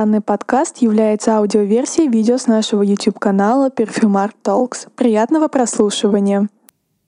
Данный подкаст является аудиоверсией видео с нашего YouTube-канала Perfumart Talks. Приятного прослушивания!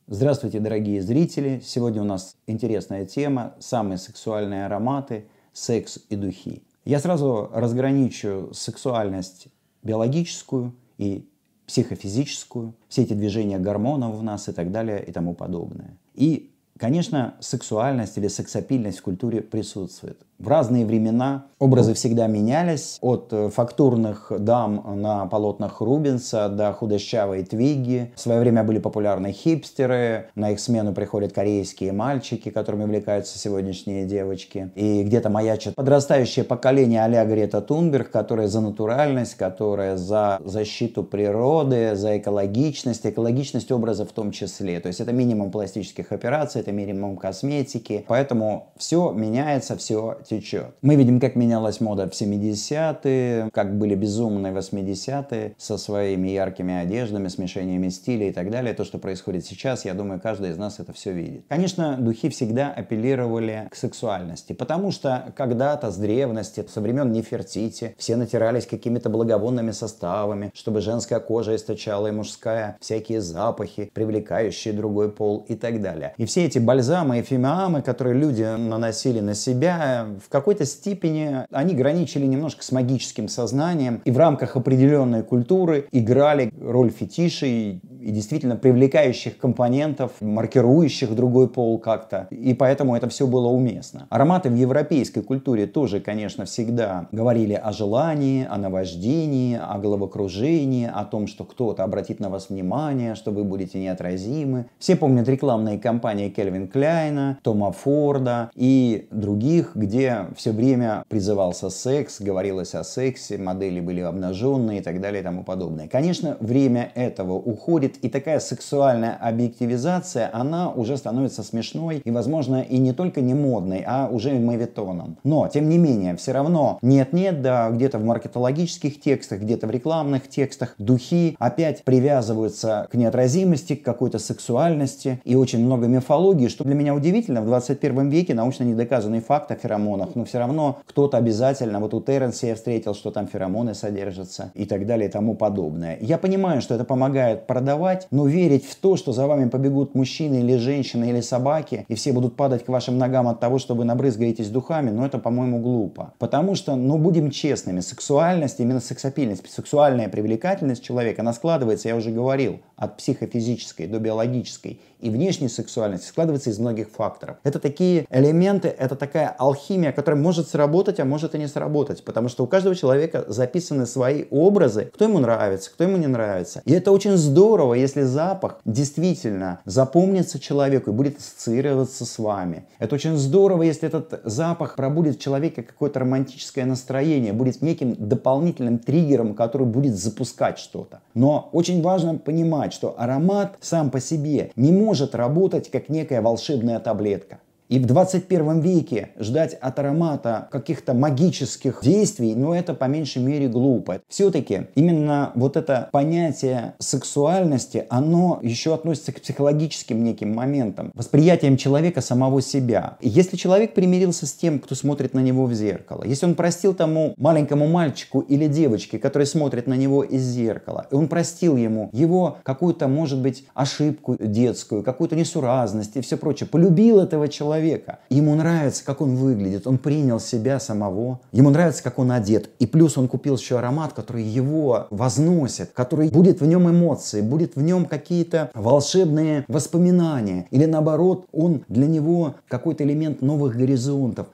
Здравствуйте, дорогие зрители! Сегодня у нас интересная тема – самые сексуальные ароматы, секс и духи. Я сразу разграничу сексуальность биологическую и психофизическую, все эти движения гормонов в нас и так далее и тому подобное. И, конечно, сексуальность или сексапильность в культуре присутствует. В разные времена образы всегда менялись, от э, фактурных дам на полотнах Рубенса до худощавой Твиги. В свое время были популярны хипстеры, на их смену приходят корейские мальчики, которыми увлекаются сегодняшние девочки. И где-то маячит подрастающее поколение а-ля Грета Тунберг, которая за натуральность, которая за защиту природы, за экологичность, экологичность образа в том числе. То есть это минимум пластических операций, это минимум косметики. Поэтому все меняется, все течет. Мы видим, как менялась мода в 70-е, как были безумные 80-е со своими яркими одеждами, смешениями стиля и так далее. То, что происходит сейчас, я думаю, каждый из нас это все видит. Конечно, духи всегда апеллировали к сексуальности, потому что когда-то с древности, со времен Нефертити, все натирались какими-то благовонными составами, чтобы женская кожа источала и мужская всякие запахи, привлекающие другой пол и так далее. И все эти бальзамы и фимиамы, которые люди наносили на себя, в какой-то степени они граничили немножко с магическим сознанием и в рамках определенной культуры играли роль фетишей и действительно привлекающих компонентов, маркирующих другой пол как-то. И поэтому это все было уместно. Ароматы в европейской культуре тоже, конечно, всегда говорили о желании, о наваждении, о головокружении, о том, что кто-то обратит на вас внимание, что вы будете неотразимы. Все помнят рекламные кампании Кельвин Кляйна, Тома Форда и других, где все время призывался секс, говорилось о сексе, модели были обнаженные и так далее и тому подобное. Конечно, время этого уходит, происходит и такая сексуальная объективизация, она уже становится смешной и, возможно, и не только не модной, а уже мавитоном. Но, тем не менее, все равно нет-нет, да, где-то в маркетологических текстах, где-то в рекламных текстах духи опять привязываются к неотразимости, к какой-то сексуальности и очень много мифологии, что для меня удивительно, в 21 веке научно недоказанный факт о феромонах, но все равно кто-то обязательно, вот у Терренса я встретил, что там феромоны содержатся и так далее и тому подобное. Я понимаю, что это помогает продавать рисковать, но верить в то, что за вами побегут мужчины или женщины или собаки, и все будут падать к вашим ногам от того, что вы набрызгаетесь духами, ну это, по-моему, глупо. Потому что, ну будем честными, сексуальность, именно сексапильность, сексуальная привлекательность человека, она складывается, я уже говорил, от психофизической до биологической и внешней сексуальности складывается из многих факторов. Это такие элементы, это такая алхимия, которая может сработать, а может и не сработать, потому что у каждого человека записаны свои образы, кто ему нравится, кто ему не нравится. И это очень здорово, если запах действительно запомнится человеку и будет ассоциироваться с вами. Это очень здорово, если этот запах пробудет в человеке какое-то романтическое настроение, будет неким дополнительным триггером, который будет запускать что-то. Но очень важно понимать, что аромат сам по себе не может работать как некая волшебная таблетка. И в 21 веке ждать от аромата каких-то магических действий, ну это по меньшей мере глупо. Все-таки именно вот это понятие сексуальности, оно еще относится к психологическим неким моментам, восприятием человека самого себя. Если человек примирился с тем, кто смотрит на него в зеркало, если он простил тому маленькому мальчику или девочке, который смотрит на него из зеркала, и он простил ему его какую-то, может быть, ошибку детскую, какую-то несуразность и все прочее, полюбил этого человека, человека. Ему нравится, как он выглядит, он принял себя самого, ему нравится, как он одет. И плюс он купил еще аромат, который его возносит, который будет в нем эмоции, будет в нем какие-то волшебные воспоминания. Или наоборот, он для него какой-то элемент новых горизонтов,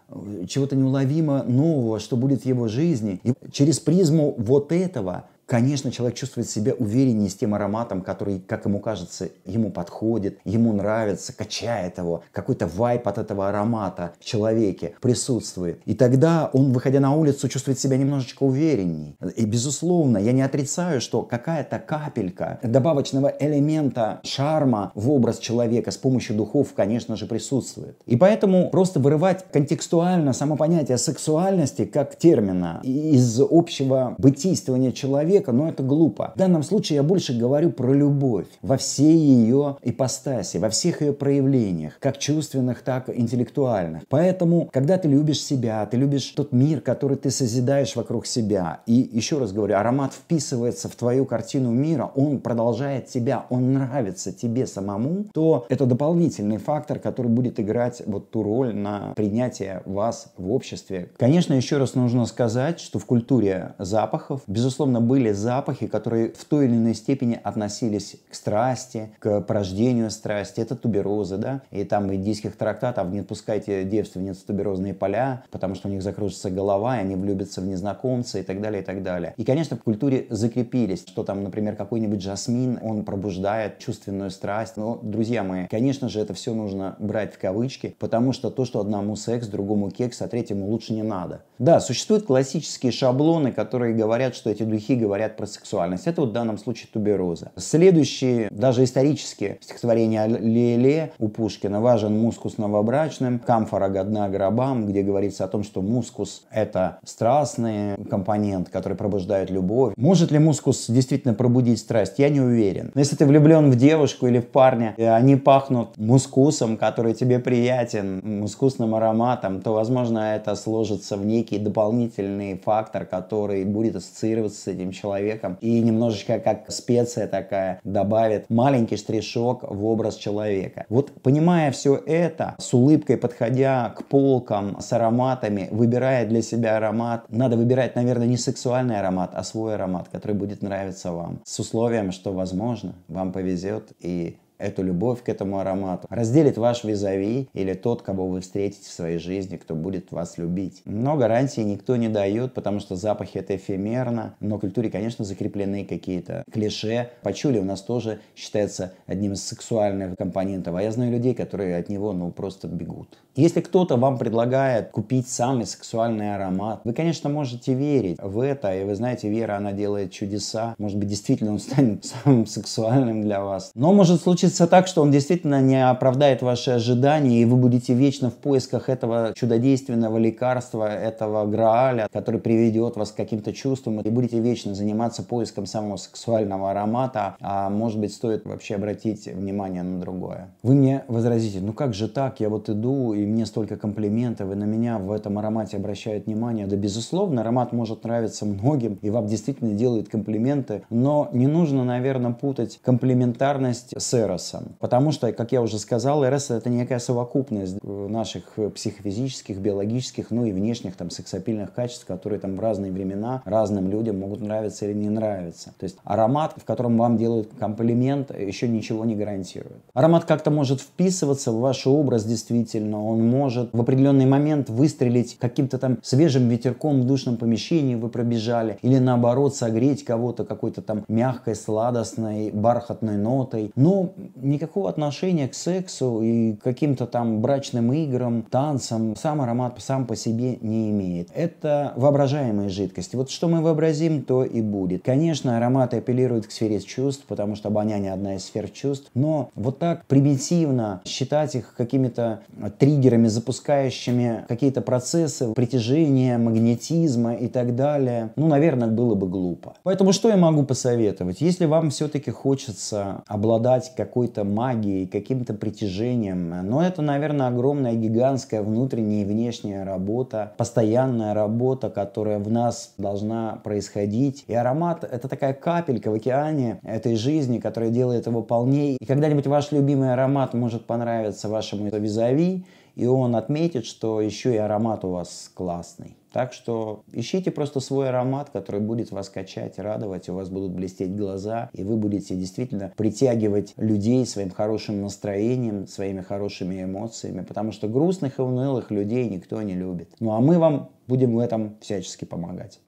чего-то неуловимо нового, что будет в его жизни. И через призму вот этого Конечно, человек чувствует себя увереннее с тем ароматом, который, как ему кажется, ему подходит, ему нравится, качает его. Какой-то вайп от этого аромата в человеке присутствует. И тогда он, выходя на улицу, чувствует себя немножечко увереннее. И, безусловно, я не отрицаю, что какая-то капелька добавочного элемента шарма в образ человека с помощью духов, конечно же, присутствует. И поэтому просто вырывать контекстуально само понятие сексуальности как термина из общего бытийствования человека человека, но это глупо. В данном случае я больше говорю про любовь во всей ее ипостаси, во всех ее проявлениях, как чувственных, так и интеллектуальных. Поэтому, когда ты любишь себя, ты любишь тот мир, который ты созидаешь вокруг себя, и еще раз говорю, аромат вписывается в твою картину мира, он продолжает тебя, он нравится тебе самому, то это дополнительный фактор, который будет играть вот ту роль на принятие вас в обществе. Конечно, еще раз нужно сказать, что в культуре запахов, безусловно, были запахи, которые в той или иной степени относились к страсти, к порождению страсти. Это туберозы, да, и там индийских трактатах не отпускайте девственниц в туберозные поля, потому что у них закружится голова, и они влюбятся в незнакомца и так далее, и так далее. И, конечно, в культуре закрепились, что там, например, какой-нибудь жасмин, он пробуждает чувственную страсть. Но, друзья мои, конечно же, это все нужно брать в кавычки, потому что то, что одному секс, другому кекс, а третьему лучше не надо. Да, существуют классические шаблоны, которые говорят, что эти духи говорят про сексуальность. Это вот в данном случае тубероза. Следующие, даже исторические стихотворения Леле у Пушкина «Важен мускус новобрачным», «Камфора годна гробам», где говорится о том, что мускус – это страстный компонент, который пробуждает любовь. Может ли мускус действительно пробудить страсть? Я не уверен. Но если ты влюблен в девушку или в парня, и они пахнут мускусом, который тебе приятен, мускусным ароматом, то, возможно, это сложится в некий дополнительный фактор, который будет ассоциироваться с этим человеком и немножечко как специя такая добавит маленький штришок в образ человека. Вот понимая все это, с улыбкой подходя к полкам с ароматами, выбирая для себя аромат, надо выбирать, наверное, не сексуальный аромат, а свой аромат, который будет нравиться вам. С условием, что, возможно, вам повезет и эту любовь к этому аромату. Разделит ваш визави или тот, кого вы встретите в своей жизни, кто будет вас любить. Но гарантии никто не дает, потому что запахи это эфемерно. Но в культуре, конечно, закреплены какие-то клише. Пачули у нас тоже считается одним из сексуальных компонентов. А я знаю людей, которые от него ну просто бегут. Если кто-то вам предлагает купить самый сексуальный аромат, вы, конечно, можете верить в это. И вы знаете, вера, она делает чудеса. Может быть, действительно он станет самым сексуальным для вас. Но может случиться случится так, что он действительно не оправдает ваши ожидания, и вы будете вечно в поисках этого чудодейственного лекарства, этого грааля, который приведет вас к каким-то чувствам, и будете вечно заниматься поиском самого сексуального аромата, а может быть стоит вообще обратить внимание на другое. Вы мне возразите, ну как же так, я вот иду, и мне столько комплиментов, и на меня в этом аромате обращают внимание. Да, безусловно, аромат может нравиться многим, и вам действительно делают комплименты, но не нужно, наверное, путать комплиментарность с эрос эросом. Потому что, как я уже сказал, эрос это некая совокупность наших психофизических, биологических, ну и внешних там сексапильных качеств, которые там в разные времена разным людям могут нравиться или не нравиться. То есть аромат, в котором вам делают комплимент, еще ничего не гарантирует. Аромат как-то может вписываться в ваш образ действительно, он может в определенный момент выстрелить каким-то там свежим ветерком в душном помещении вы пробежали, или наоборот согреть кого-то какой-то там мягкой, сладостной, бархатной нотой. Но никакого отношения к сексу и каким-то там брачным играм, танцам сам аромат сам по себе не имеет. Это воображаемые жидкости. Вот что мы вообразим, то и будет. Конечно, ароматы апеллируют к сфере чувств, потому что обоняние одна из сфер чувств, но вот так примитивно считать их какими-то триггерами, запускающими какие-то процессы притяжения, магнетизма и так далее, ну, наверное, было бы глупо. Поэтому что я могу посоветовать? Если вам все-таки хочется обладать какой какой-то магией, каким-то притяжением. Но это, наверное, огромная, гигантская внутренняя и внешняя работа, постоянная работа, которая в нас должна происходить. И аромат — это такая капелька в океане этой жизни, которая делает его полней. И когда-нибудь ваш любимый аромат может понравиться вашему визави, и он отметит, что еще и аромат у вас классный. Так что ищите просто свой аромат, который будет вас качать, радовать, у вас будут блестеть глаза, и вы будете действительно притягивать людей своим хорошим настроением, своими хорошими эмоциями, потому что грустных и унылых людей никто не любит. Ну а мы вам будем в этом всячески помогать.